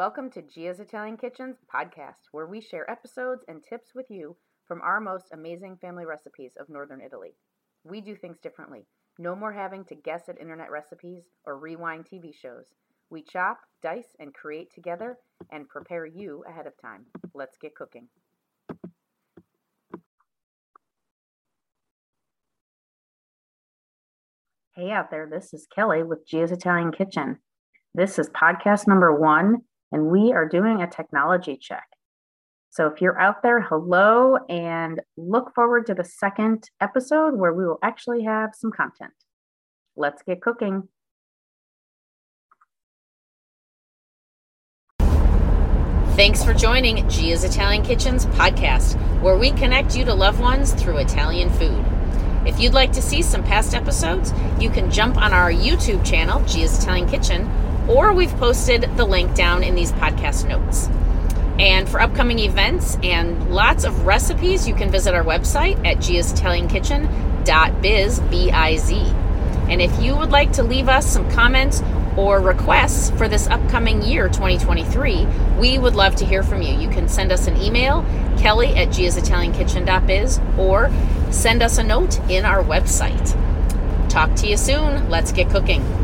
Welcome to Gia's Italian Kitchens podcast, where we share episodes and tips with you from our most amazing family recipes of Northern Italy. We do things differently. No more having to guess at internet recipes or rewind TV shows. We chop, dice, and create together and prepare you ahead of time. Let's get cooking. Hey out there, this is Kelly with Gia's Italian Kitchen. This is podcast number one, and we are doing a technology check. So if you're out there, hello, and look forward to the second episode where we will actually have some content. Let's get cooking. Thanks for joining Gia's Italian Kitchens podcast, where we connect you to loved ones through Italian food. If you'd like to see some past episodes, you can jump on our YouTube channel, Gia's Italian Kitchen, or we've posted the link down in these podcast notes. And for upcoming events and lots of recipes, you can visit our website at giasitaliankitchen.biz, B-I-Z. And if you would like to leave us some comments or requests for this upcoming year, 2023, we would love to hear from you. You can send us an email, kelly at giasitaliankitchen.biz, or send us a note in our website. Talk to you soon. Let's get cooking.